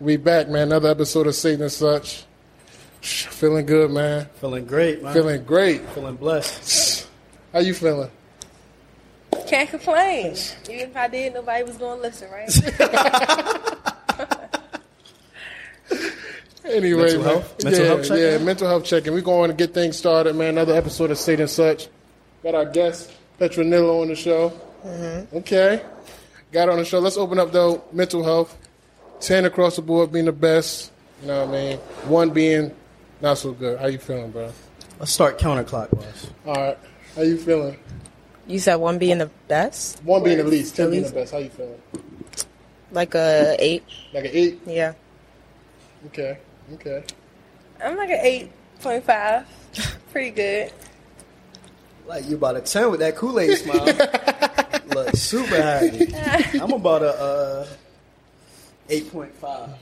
We back, man. Another episode of Saved and Such. Feeling good, man. Feeling great, man. Feeling great. Feeling blessed. How you feeling? Can't complain. Even if I did, nobody was going to listen, right? Anyway, Mental man. health? Mental yeah, health check, yeah, man? mental health checking. We're going to get things started, man. Another episode of Saved and Such. Got our guest, Petronilla, on the show. Mm-hmm. Okay. Got on the show. Let's open up, though, mental health. 10 across the board being the best. You know what I mean? One being not so good. How you feeling, bro? Let's start counterclockwise. All right. How you feeling? You said one being the best, One being the least, 10 The being the best. How you feeling? like a eight. Like an 8? Yeah. Okay. Okay. I'm like an 8.5. Pretty good. Like you about a 10 with that Kool-Aid smile. Look super happy. I'm about a uh, 8.5. 8.5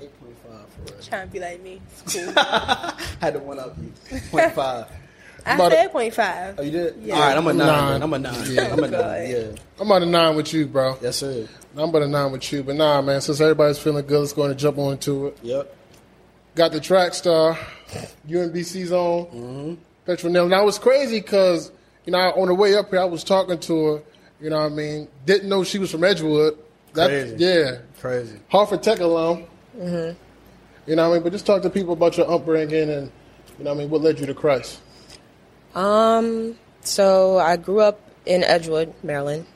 for it. Trying to be like me. It's cool. Had to one up you. 0.5. I About said 0.5. Oh, you did? Yeah. All right, I'm a 9. Nine. I'm a 9. Yeah. I'm a 9. Yeah. I'm about a 9 with you, bro. Yes, sir. I'm about a 9 with you. But nah, man, since everybody's feeling good, let's go ahead and jump on to it. Yep. Got the track star, UMBC's on, mm-hmm. Petronilla. Now, it was crazy because, you know, on the way up here, I was talking to her, you know what I mean? Didn't know she was from Edgewood. That, Crazy. Yeah. Crazy. Harford Tech alum. Mm-hmm. You know what I mean? But just talk to people about your upbringing and, you know what I mean, what led you to Christ. Um. So I grew up in Edgewood, Maryland.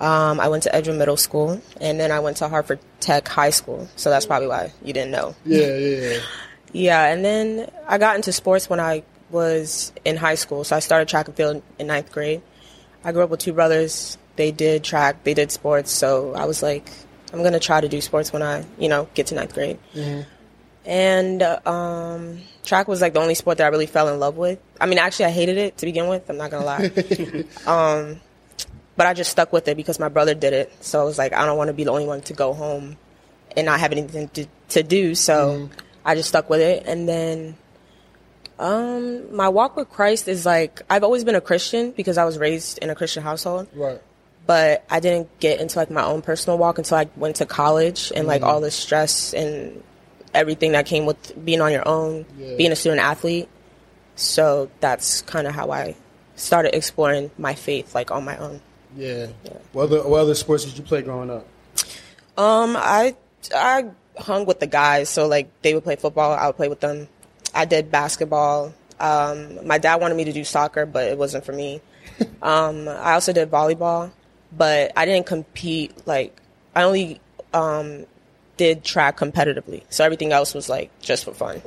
Um, I went to Edgewood Middle School, and then I went to Harford Tech High School. So that's probably why you didn't know. Yeah, Yeah, yeah. Yeah, and then I got into sports when I was in high school. So I started track and field in ninth grade. I grew up with two brothers. They did track, they did sports. So I was like, I'm going to try to do sports when I, you know, get to ninth grade. And uh, um, track was like the only sport that I really fell in love with. I mean, actually, I hated it to begin with. I'm not going to lie. um, but I just stuck with it because my brother did it. So I was like, I don't want to be the only one to go home and not have anything to, to do. So I just stuck with it. And then um, my walk with Christ is like, I've always been a Christian because I was raised in a Christian household. Right. But I didn't get into like my own personal walk until I went to college and like all the stress and everything that came with being on your own, Yeah. being a student athlete. So that's kind of how I started exploring my faith like on my own. Yeah. What other, what other sports did you play growing up? Um, I I hung with the guys, so like they would play football, I would play with them. I did basketball. Um, my dad wanted me to do soccer, but it wasn't for me. um, I also did volleyball, but I didn't compete. Like I only um, did track competitively, so everything else was like just for fun.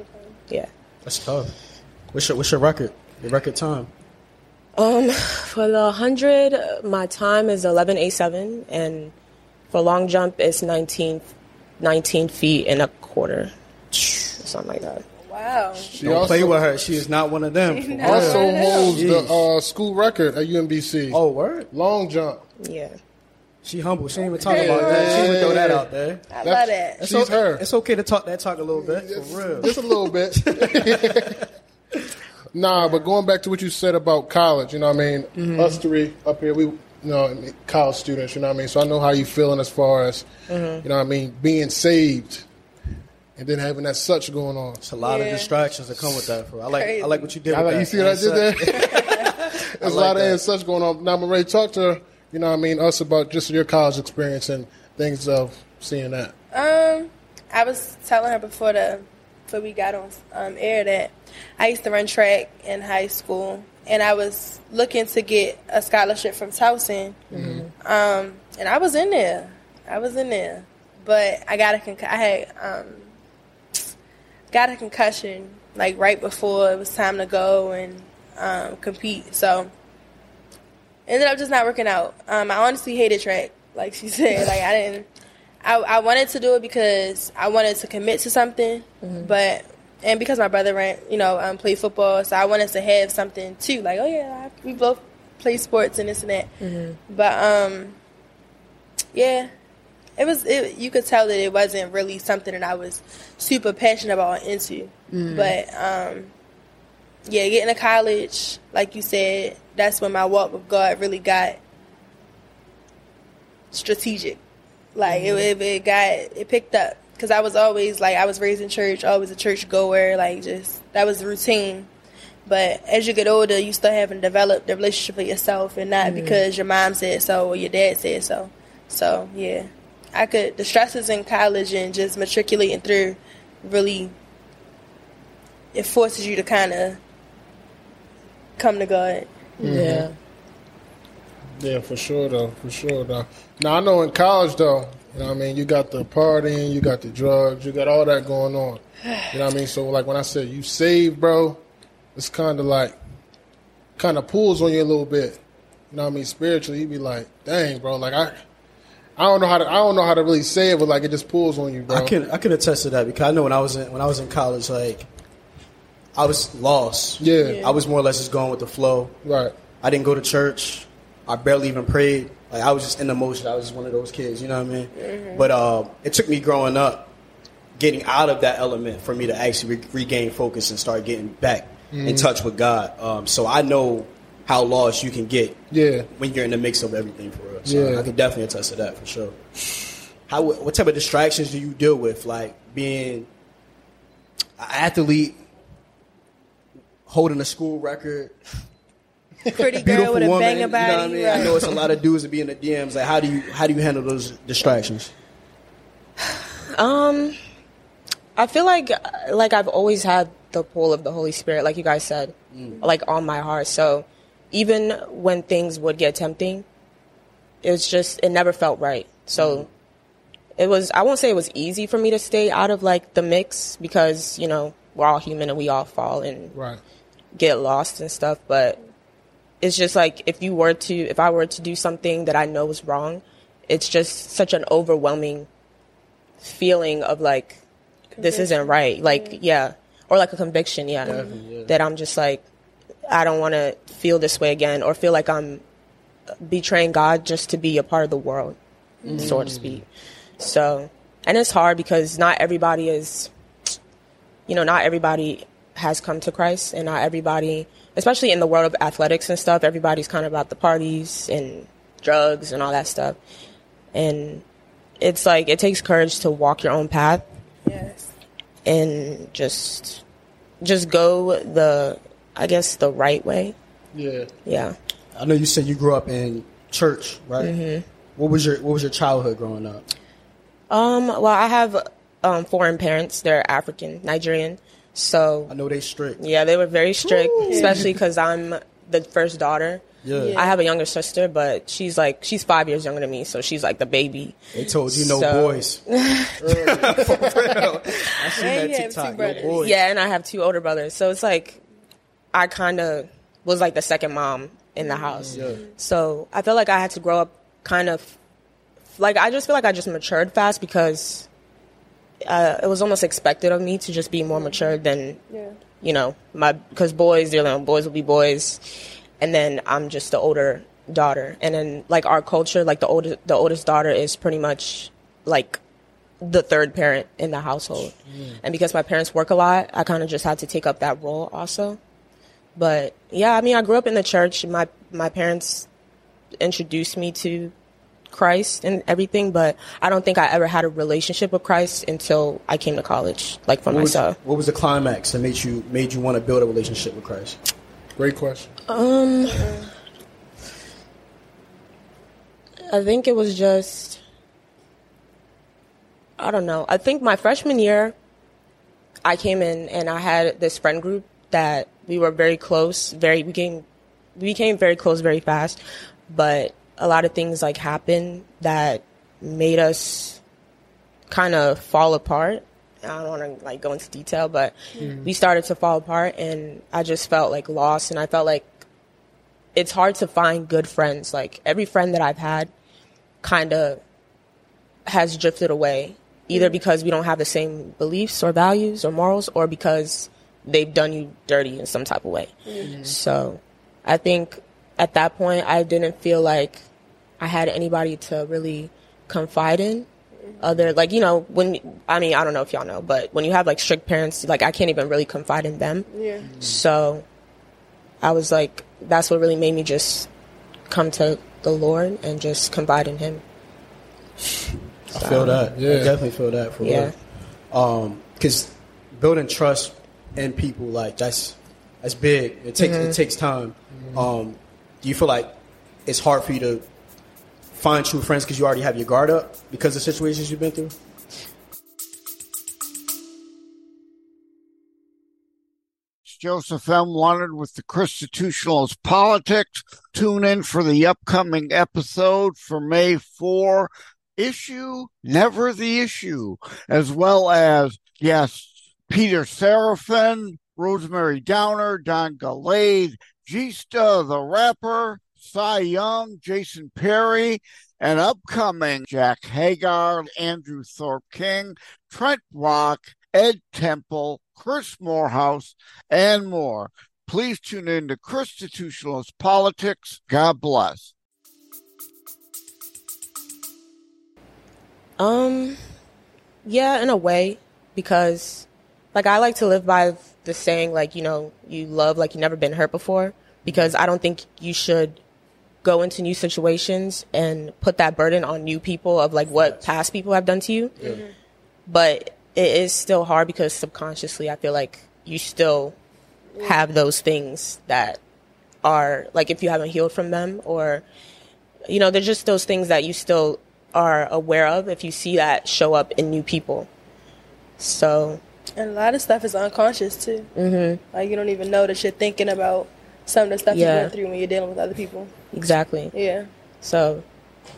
Yeah. That's tough. What's your, what's your record? Your record time? Um, for the hundred, my time is eleven eight seven, and for long jump, it's 19, 19 feet and a quarter, something like that. Wow. She Don't also, play with her. She is not one of them. for not real. also one of them. holds the uh, school record at UMBC. Oh, word? Long jump. Yeah. She humble. She ain't even talk about that. She even throw that out there. I That's- love that. It's She's o- her. It's okay to talk that talk a little bit. For real. Just a little bit. nah, but going back to what you said about college, you know what I mean? Mm-hmm. Us three up here, we, you know, college students, you know what I mean? So I know how you feeling as far as, Mm-hmm. you know what I mean, being saved and then having that such going on. It's a lot of distractions that come with that. For I like. Crazy. I like what you did. I with like, that. you see what I And did there? such- There's a like lot of and such going on. Now, Marie, talk to, you know what I mean, us about just your college experience and things of seeing that. Um, I was telling her before the before we got on um, air that I used to run track in high school, and I was looking to get a scholarship from Towson. Um, and I was in there. I was in there, but I got a conc- I had um, got a concussion like right before it was time to go and um, compete. So ended up just not working out. Um, I honestly hated track, like she said. Like I didn't. I, I wanted to do it because I wanted to commit to something, but and because my brother ran, you know, um, played football, so I wanted to have something too. Like, oh yeah, we both play sports and this and that. But um, yeah, it was. It, you could tell that it wasn't really something that I was super passionate about or into. Mm. But um, yeah, getting to college, like you said, that's when my walk with God really got strategic. Like it, mm-hmm. it, it got it picked up because I was always like I was raised in church, always a church goer, like just that was the routine. But as you get older, you start having to develop the relationship with yourself, and not mm. because your mom said so or your dad said so. So yeah, I could the stresses in college and just matriculating through really it forces you to kind of come to God. Yeah. Yeah, for sure though, for sure though. Now I know in college though, you know what I mean, you got the partying, you got the drugs, you got all that going on. You know what I mean? So like when I said you saved, bro, it's kind of like kind of pulls on you a little bit. You know what I mean? Spiritually, you'd be like, dang, bro, like I. I don't know how to. I don't know how to really say it, but like it just pulls on you, bro. I can I can attest to that because I know when I was in when I was in college, like I was lost. Yeah. Yeah. I was more or less just going with the flow. Right. I didn't go to church. I barely even prayed. Like I was just in the motion. I was just one of those kids. You know what I mean? But uh, it took me growing up, getting out of that element for me to actually re- regain focus and start getting back in touch with God. Um, so I know how lost you can get Yeah. when you're in the mix of everything for real. So Yeah. I can definitely attest to that for sure. How what type of distractions do you deal with, like being an athlete, holding a school record, Pretty girl beautiful with a woman? banger you know what I mean? right. I know it's a lot of dudes that be in the DMs. Like, how do you how do you handle those distractions? Um, I feel like like I've always had the pull of the Holy Spirit, like you guys said, like on my heart. So even when things would get tempting, it's just it never felt right. So mm-hmm. it was I won't say it was easy for me to stay out of like the mix because you know we're all human and we all fall and Right. get lost and stuff, but it's just like if you were to if I were to do something that I know is wrong, it's just such an overwhelming feeling of like this isn't right. Like yeah, or like a conviction, yeah. Definitely, yeah. That I'm just like I don't want to feel this way again or feel like I'm betraying God just to be a part of the world, mm-hmm. so to speak. So, and it's hard because not everybody is you know, not everybody has come to Christ, and not everybody, especially in the world of athletics and stuff, everybody's kind of about the parties and drugs and all that stuff. And it's like it takes courage to walk your own path Yes. and just just go the I guess the right way. Yeah. Yeah. I know you said you grew up in church, right? Mm-hmm. What was your What was your childhood growing up? Um well, I have um foreign parents. They're African, Nigerian. So I know they strict. Yeah, they were very strict, especially because I'm the first daughter. Yeah. Yeah. I have a younger sister, but she's like she's five years younger than me, so she's like the baby. They told you no So- boys. For real. I seen And that you TikTok. No boys. Yeah, and I have two older brothers, so it's like I kind of was like the second mom in the house. Yeah. So I felt like I had to grow up kind of like I just feel like I just matured fast because uh, it was almost expected of me to just be more mature than Yeah. you know my because boys you know boys will be boys and then i'm just the older daughter and then like our culture like the oldest the oldest daughter is pretty much like the third parent in the household and because my parents work a lot i kind of just had to take up that role also but yeah i mean i grew up in the church my my parents introduced me to christ and everything but i don't think i ever had a relationship with christ until i came to college like for What was, myself what was the climax that made you made you want to build a relationship with Christ? Great question. Um, I think it was just, I don't know. I think my freshman year, I came in and I had this friend group that we were very close. Very we became we became very close very fast, but a lot of things like happened that made us kind of fall apart. I don't want to like go into detail, but mm-hmm. we started to fall apart, and I just felt like lost, and I felt like it's hard to find good friends. Like every friend that I've had, kind of has drifted away, either mm-hmm. because we don't have the same beliefs or values or morals, or because they've done you dirty in some type of way. Mm-hmm. So, I think at that point, I didn't feel like I had anybody to really confide in. Mm-hmm. Other like you know when I mean I don't know if y'all know, but when you have like strict parents, like I can't even really confide in them. Yeah. Mm-hmm. So I was like, that's what really made me just come to the Lord and just confide in Him. I feel that. Yeah. I definitely feel that for Yeah. real. Um, because building trust in people like that's that's big. It takes it takes time. Um, do you feel like it's hard for you to find true friends because you already have your guard up because of situations you've been through? Joseph M. Leonard with the Constitutionalist Politics. Tune in for the upcoming episode for May 4. Issue Never the Issue, as well as guests Peter Seraphin, Rosemary Downer, Don Galade, Gista the rapper, Cy Young, Jason Perry, and upcoming Jack Hagar, Andrew Thorpe King, Trent Rock, Ed Temple, Chris Morehouse, and more. Please tune in to Constitutionalist Politics. God bless. Um, yeah, in a way, because like I like to live by the saying, like you know, you love like you never been hurt before. Because I don't think you should go into new situations and put that burden on new people of like what past people have done to you. Mm-hmm. But it is still hard because subconsciously, I feel like you still mm. have those things that are like if you haven't healed from them or you know, they're just those things that you still are aware of if you see that show up in new people. So, And a lot of stuff is unconscious too. Mm-hmm. Like you don't even know that you're thinking about some of the stuff you Yeah. went through when you're dealing with other people. exactly. Yeah. So,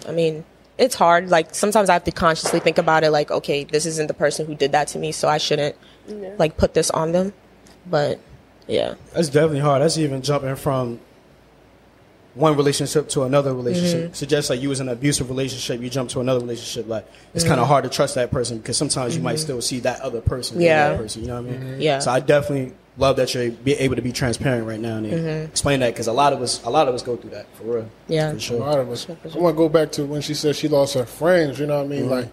I mean, it's hard. Like, sometimes I have to consciously think about it, like, okay, this isn't the person who did that to me, so I shouldn't, Yeah. like, put this on them. But, yeah. That's definitely hard. That's even jumping from one relationship to another relationship. Mm-hmm. Suggests like you was in an abusive relationship, you jump to another relationship. Like it's mm-hmm. kind of hard to trust that person because sometimes you might mm-hmm. still see that other person. Yeah. that person. You know what I mean? Yeah. So I definitely love that you're be able to be transparent right now and explain that because a lot of us, a lot of us go through that for real. Yeah. For sure. A lot of us. I want to go back to when she said she lost her friends. You know what I mean? Mm-hmm. Like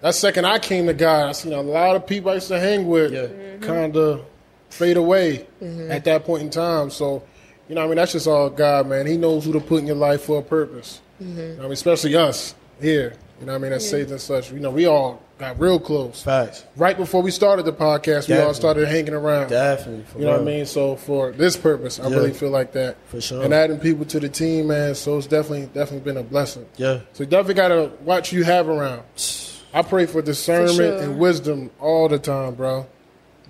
that second I came to God, I seen a lot of people I used to hang with Yeah. kind of fade away Mm-hmm. at that point in time. So, you know, what I mean, that's just all God, man. He knows who to put in your life for a purpose. Mm-hmm. You know I mean, especially us here. You know, what I mean, that's saved and such. You know, we all got real close. Facts. Right before we started the podcast, we all started hanging around. Definitely. For You know what I mean? So for this purpose, I Yeah. really feel like that. For sure. And adding people to the team, man. So it's definitely definitely been a blessing. Yeah. So you definitely gotta watch you have around. I pray for discernment sure. and wisdom all the time, bro.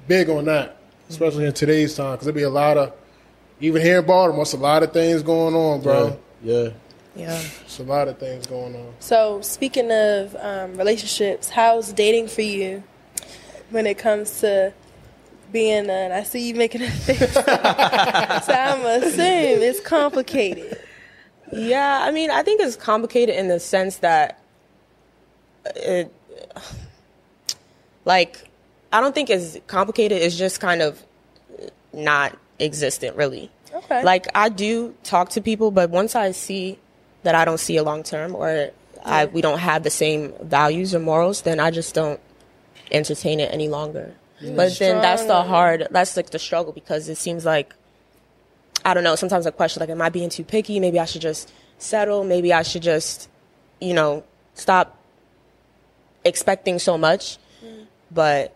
Big on that, especially in today's time, because there'll be a lot of, even here in Baltimore, it's a lot of things going on, bro. Yeah. yeah. Yeah. It's a lot of things going on. So speaking of um, relationships, how's dating for you when it comes to being? A, I see you making a face. so I'm assuming it's complicated. Yeah, I mean, I think it's complicated in the sense that it, like, I don't think it's complicated. It's just kind of not existent, really. Okay. Like, I do talk to people, but once I see that I don't see a long term or I, we don't have the same values or morals, then I just don't entertain it any longer. But then that's the hard, that's like the struggle because it seems like I don't know. Sometimes I question, like, am I being too picky? Maybe I should just settle. Maybe I should just, you know, stop expecting so much. Mm. But,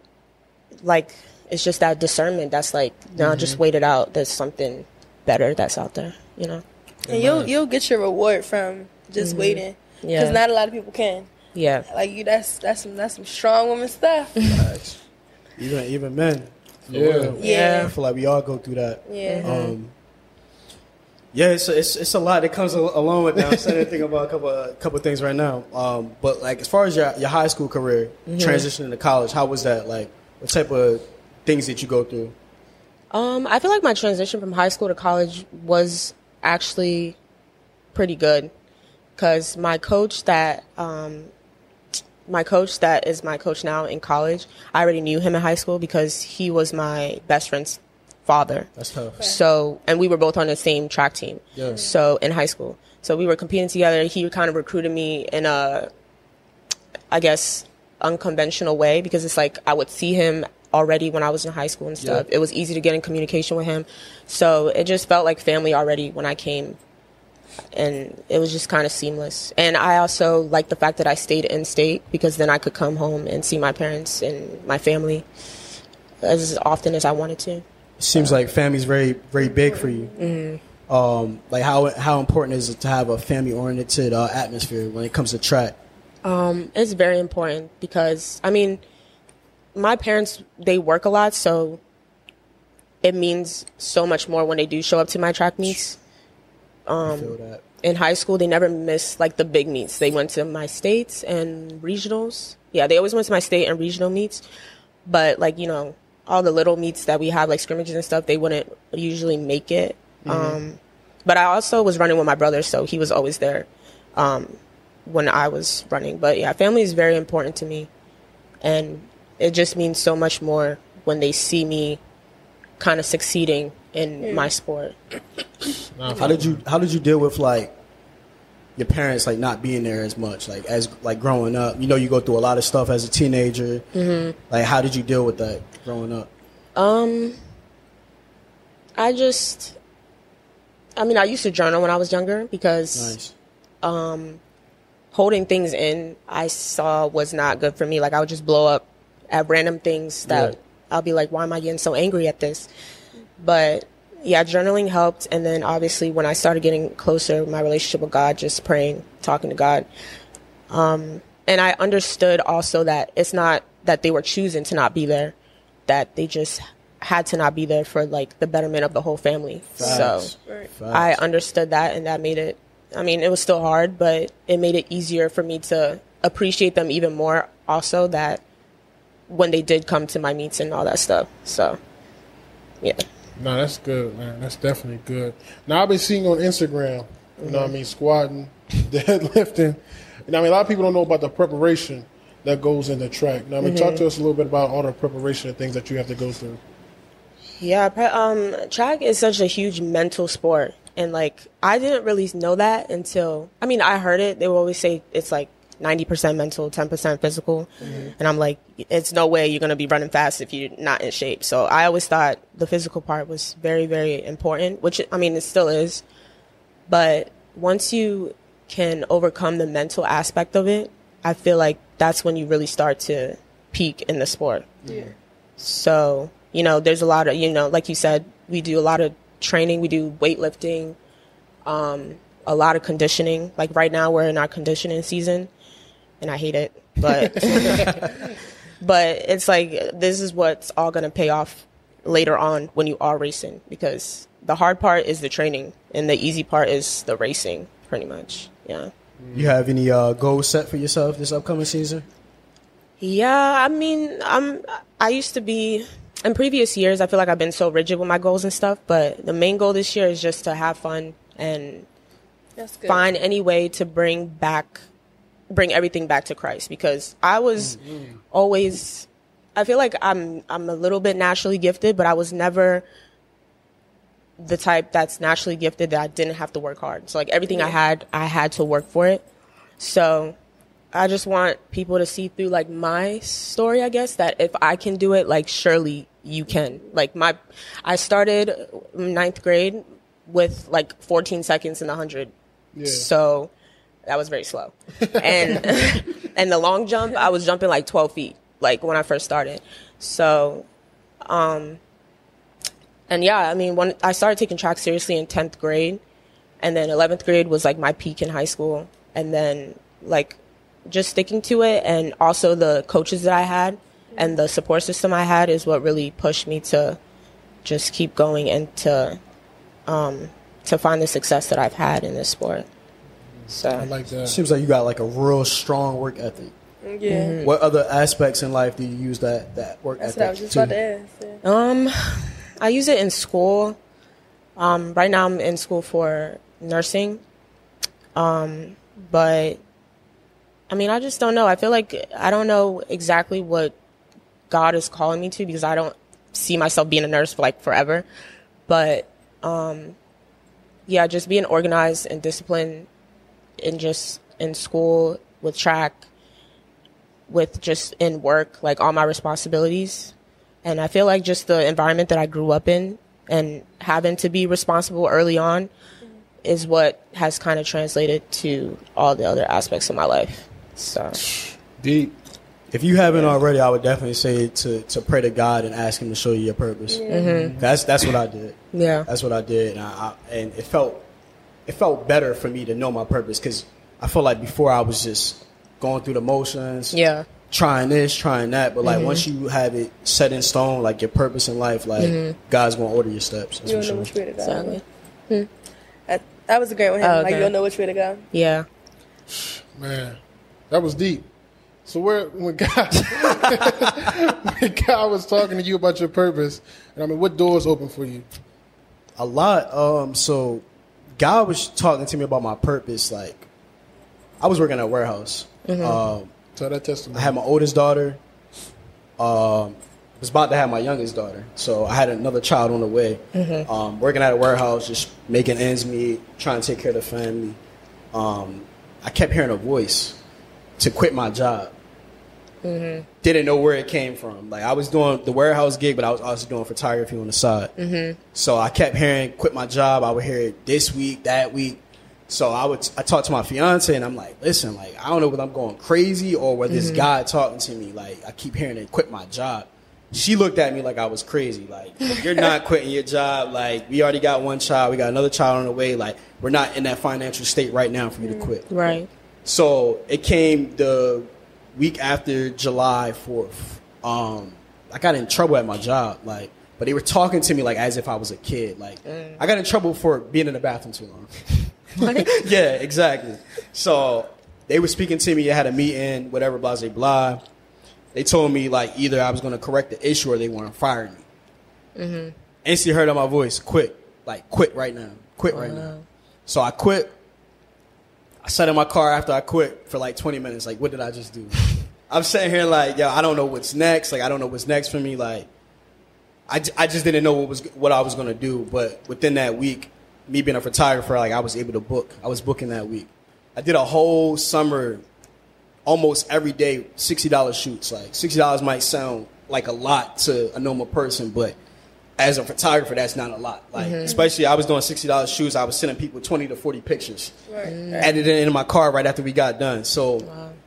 like, it's just that discernment that's like, no, just wait it out. There's something better that's out there, you know? and you'll you'll get your reward from just waiting because Yeah. not a lot of people can. Yeah. Like you, that's that's some that's some strong woman stuff. Even even men. For Yeah. Yeah. I feel like we all go through that. Yeah. Um, yeah, it's a, it's it's a lot that comes along with that. I'm starting to think about a couple a couple things right now. Um, but like as far as your your high school career, transitioning to college, how was that? Like, what type of things that you go through? Um, I feel like my transition from high school to college was actually pretty good because my coach that um, my coach that is my coach now in college, I already knew him in high school because he was my best friend's father. That's tough. So, and we were both on the same track team. Yeah. So in high school, so we were competing together. He kind of recruited me in a, I guess, unconventional way because it's like I would see him already when I was in high school and stuff. Yeah. It was easy to get in communication with him. So it just felt like family already when I came and it was just kind of seamless. And I also like the fact that I stayed in state because then I could come home and see my parents and my family as often as I wanted to. Seems like family's very very big for you. Mm-hmm. Um, like how how important is it to have a family oriented uh, atmosphere when it comes to track? Um, it's very important because I mean, my parents they work a lot, so it means so much more when they do show up to my track meets. That. in high school they never missed like the big meets. They went to my states and regionals. Yeah they always went to my state and regional meets. But like you know all the little meets that we have like scrimmages and stuff they wouldn't usually make it. Um, but i also was running with my brother so he was always there um, when i was running. But yeah family is very important to me. And it just means so much more when they see me kind of succeeding in my sport How did you how did you deal with like your parents like not being there as much like as like growing up? You know, you go through a lot of stuff as a teenager. Mm-hmm. Like, how did you deal with that growing up? Um, I just, I mean, I used to journal when I was younger because Nice. holding things in I saw was not good for me. Like I would just blow up at random things that Yeah. I'll be like, why am I getting so angry at this? But yeah, journaling helped. And then obviously when I started getting closer, my relationship with God, just praying, talking to God. Um, and I understood also that it's not that they were choosing to not be there, that they just had to not be there for like the betterment of the whole family. So Facts. Facts. I understood that, and that made it. I mean, it was still hard, but it made it easier for me to appreciate them even more. Also, that when they did come to my meets and all that stuff. So, yeah. No, that's good, man. That's definitely good. Now I've been seeing on Instagram, you know what I mean, squatting, deadlifting. What I mean, a lot of people don't know about the preparation that goes in the track. Now, I mean, talk to us a little bit about all the preparation and things that you have to go through. Yeah, pre- um, track is such a huge mental sport, and like I didn't really know that until I mean I heard it. They would always say it's like ninety percent mental, ten percent physical, and I'm like, it's no way you're gonna be running fast if you're not in shape. So I always thought the physical part was very, very important, which I mean it still is, but once you can overcome the mental aspect of it, I feel like that's when you really start to peak in the sport. Yeah. So, you know, there's a lot of, you know, like you said, we do a lot of training, we do weightlifting, um, a lot of conditioning. Like right now we're in our conditioning season and I hate it, but but it's like this is what's all going to pay off later on when you are racing because the hard part is the training and the easy part is the racing pretty much. Yeah. You have any uh, goals set for yourself this upcoming season? Yeah, I mean, I'm. I used to be in previous years. I feel like I've been so rigid with my goals and stuff. But the main goal this year is just to have fun and That's good. find any way to bring back, bring everything back to Christ. Because I was mm-hmm. always. I feel like I'm. I'm a little bit naturally gifted, but I was never the type that's naturally gifted that I didn't have to work hard. So like everything I had, I had to work for it. So I just want people to see through like my story, I guess, that if I can do it, like surely you can. Like my, I started ninth grade with like 14 seconds in the hundred. So that was very slow. And, and the long jump, I was jumping like 12 feet, like when I first started. So, um, and yeah, I mean, when I started taking track seriously in 10th grade, and then 11th grade was like my peak in high school. And then like just sticking to it and also the coaches that I had and the support system I had is what really pushed me to just keep going and to um, to find the success that I've had in this sport. So I like that. Seems like you got like a real strong work ethic. Yeah. What other aspects in life do you use that that work That's what I ethic was just to? about to ask. yeah. Um, I use it in school. Um, right now I'm in school for nursing. Um, but I mean, I just don't know. I feel like I don't know exactly what God is calling me to because I don't see myself being a nurse for like forever. But um, yeah, just being organized and disciplined in just in school with track, with just in work, like all my responsibilities. And I feel like just the environment that I grew up in and having to be responsible early on is what has kind of translated to all the other aspects of my life. So, Deep. If you haven't already, I would definitely say to, to pray to God and ask Him to show you your purpose. Mm-hmm. That's that's what I did. yeah. That's what I did, and, I, I, and it felt it felt better for me to know my purpose because I felt like before I was just going through the motions, Yeah. trying this, trying that. But like once mm-hmm. you have it set in stone, like your purpose in life, like mm-hmm. God's gonna order your steps. That's You for don't know which way to go. Exactly. Hmm. I, I was agreeing with him. Oh, Like you don't know which way to go. Yeah. Man, that was deep. So where when God when God was talking to you about your purpose, and I mean, what doors open for you? A lot. Um. So God was talking to me about my purpose. Like I was working at a warehouse. Um. Tell that testimony. I had my oldest daughter. Um, was about to have my youngest daughter, so I had another child on the way. Um, working at a warehouse, just making ends meet, trying to take care of the family. Um, I kept hearing a voice to quit my job. Mm-hmm. Didn't know where it came from. Like I was doing the warehouse gig, but I was also doing photography on the side. Mm-hmm. So I kept hearing quit my job. I would hear it this week, that week. So I would I talked to my fiance and I'm like, listen, like I don't know whether I'm going crazy or whether this mm-hmm. guy talking to me. Like I keep hearing it quit my job. She looked at me like I was crazy. Like you're not quitting your job. Like we already got one child, we got another child on the way. Like we're not in that financial state right now for you to quit. Right. So it came the week after July 4th. Um, I got in trouble at my job, like, but they were talking to me like as if I was a kid. Like, I got in trouble for being in the bathroom too long. yeah, exactly. So they were speaking to me. I had a meeting, whatever, blah, blah, blah. They told me like either I was going to correct the issue or they want to fire me. Mm-hmm. Instantly heard on my voice, quit, like quit right now, quit right now. So I quit. I sat in my car after I quit for like 20 minutes. Like, what did I just do? I'm sitting here like, yo, I don't know what's next. Like, I don't know what's next for me. Like, I, I just didn't know what was what I was gonna do. But within that week, me being a photographer, like I was able to book. I was booking that week. I did a whole summer, almost every day, sixty dollars shoots. Like sixty dollars might sound like a lot to a normal person, but as a photographer, that's not a lot. Like especially, I was doing sixty dollars shoots. I was sending people twenty to forty pictures Right. added it in my car right after we got done. So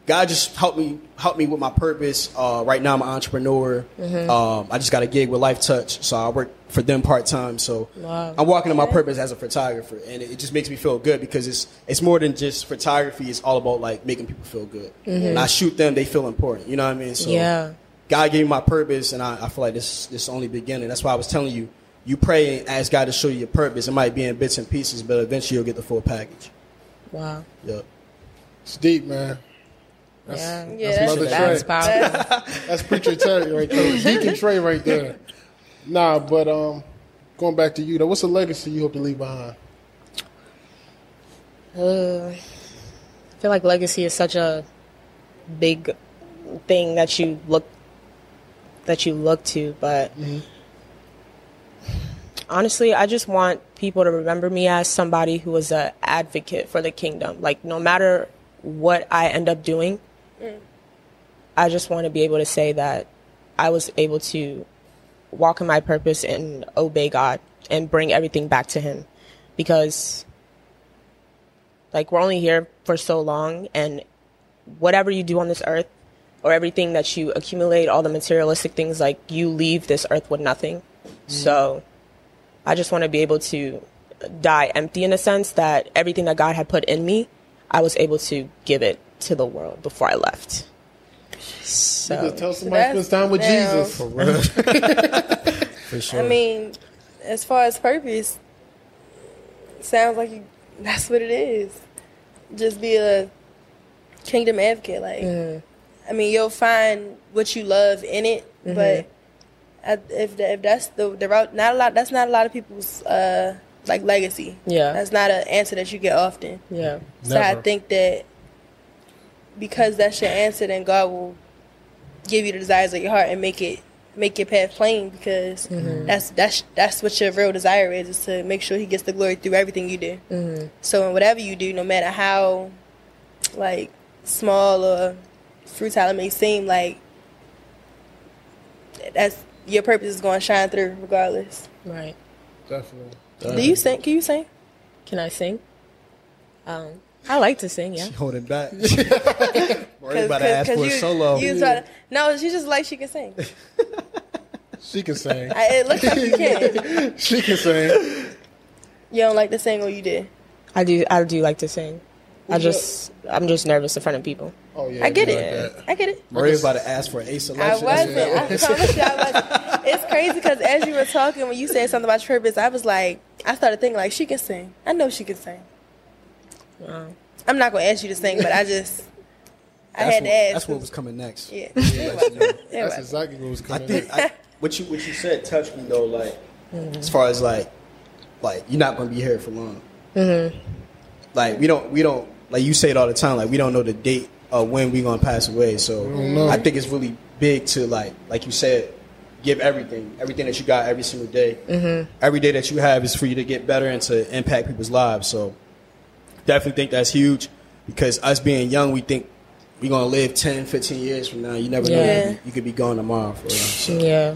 God just helped me help me with my purpose. Uh, right now I'm an entrepreneur. Um, I just got a gig with Lifetouch, so I work for them part time. So Wow. I'm walking in my purpose as a photographer, and it, it just makes me feel good because it's it's more than just photography. It's all about like making people feel good. When I shoot them, they feel important. You know what I mean? So Yeah. God gave me my purpose, and I, I feel like this this is only beginning. That's why I was telling you, you pray and ask God to show you your purpose. It might be in bits and pieces, but eventually you'll get the full package. Wow. Yep. It's deep, man. That's, Yeah. Yeah, that's Mother That's Trey. powerful. That's preacher Terry right there. Deacon Trey right there. Nah, but um, going back to you though, what's the legacy you hope to leave behind? Uh, I feel like legacy is such a big thing that you look that you look to, but honestly, I just want people to remember me as somebody who was an advocate for the kingdom. Like no matter what I end up doing, I just want to be able to say that I was able to walk in my purpose and obey God and bring everything back to Him, because like we're only here for so long and whatever you do on this earth or everything that you accumulate all the materialistic things like you leave this earth with nothing mm-hmm. so i just want to be able to die empty in a sense that everything that god had put in me i was able to give it to the world before i left so just tell somebody that's- spends time with now- Jesus. For For sure. I mean, as far as purpose, sounds like you, that's what it is. Just be a kingdom advocate. Like, I mean, you'll find what you love in it, mm-hmm. but I, if if that's the the route, not a lot. That's not a lot of people's uh like legacy. Yeah. that's not an answer that you get often. yeah So I think that because that's your answer, then God will give you the desires of your heart and make it make your path plain because mm-hmm. that's that's that's what your real desire is is to make sure He gets the glory through everything you do. Mm-hmm. So in whatever you do, no matter how like small or futile it may seem, like that's your purpose is going to shine through regardless. right Definitely. Do you sing? Can you sing? can i sing Um, I like to sing. Yeah. Holding back. Worried about to ask for a solo. You try to, no, she just like she can sing. She can sing. I, it looks like you can. she can sing. You don't like to sing, or you did? I do. I do like to sing. I just. I'm just nervous in front of people. Oh yeah, I get it. like. I get it. Worried about to ask for an a selection. I wasn't. I promise you, I wasn't. It's crazy because as you were talking, when you said something about your purpose, I was like, I started thinking like, she can sing. I know she can sing. Wow. I'm not gonna ask you to sing, but I just, I That's had what, to ask. That's what was coming next. Yeah. Let you know. That's exactly what was coming. I coming. think I, what you what you said touched me though. Like as far as like like you're not gonna be here for long. Mm-hmm. Like we don't we don't like you say it all the time. Like we don't know the date of when we gonna pass away. So know. I think it's really big to like like you said. Give everything, everything that you got every single day. Mm-hmm. Every day that you have is for you to get better and to impact people's lives. So definitely think that's huge because us being young, we think we're gonna live 10, 15 years from now. You never know. Yeah. You, you could be gone tomorrow. For real. So, Yeah.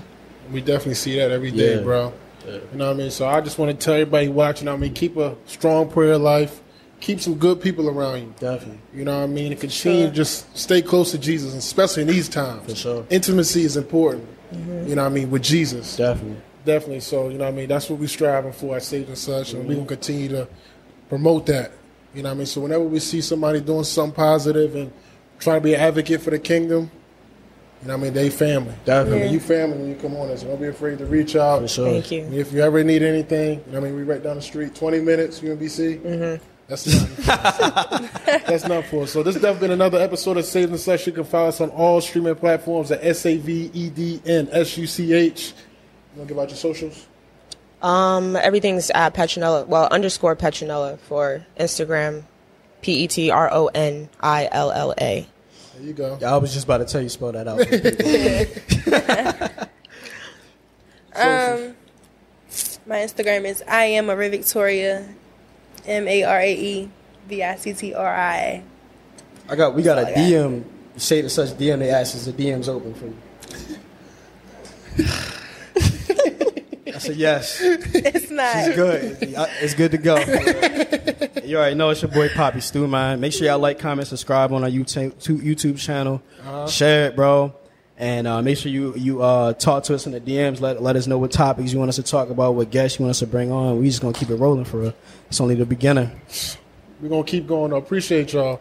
We definitely see that every day, Yeah. bro. You know what I mean? So I just want to tell everybody watching, I mean, keep a strong prayer life. Keep some good people around you. definitely. You know what I mean? And continue to just stay close to Jesus, especially in these times. For sure. Intimacy is important. You know what I mean? With Jesus. Definitely. Definitely. So, you know what I mean? That's what we're striving for at Saved and Such. And we're going to continue to promote that. You know what I mean? So, whenever we see somebody doing something positive and trying to be an advocate for the kingdom, you know what I mean? They family. Definitely. I mean, you family when you come on us. Don't be afraid to reach out. For sure. Thank you. If you ever need anything, you know what I mean? We right down the street, 20 minutes, UMBC. Mm-hmm. That's not That's not for us. So this has definitely been another episode of Saved and Such. You can follow us on all streaming platforms at S A V E D N S U C H. You want to give out your socials? Um, everything's at Petronilla. Well, underscore Petronilla for Instagram. P E T R O N I L L A. There you go. Yeah, I was just about to tell you spell that out. for people. Um, my Instagram is I am Marie Victoria, M A R A E V I C T R I A. I got we got a DM. Say to such DM. They asked is the DM's open for you. I said yes. It's not. It's good. It's good to go. you already know it's your boy Poppy Stu, man. Make sure y'all like, comment, subscribe on our YouTube YouTube channel. Uh-huh. Share it, bro. And uh, make sure you you uh, talk to us in the DMs. Let let us know what topics you want us to talk about, what guests you want us to bring on. We just gonna keep it rolling for real. It's only the beginning. We're to keep going. I appreciate y'all.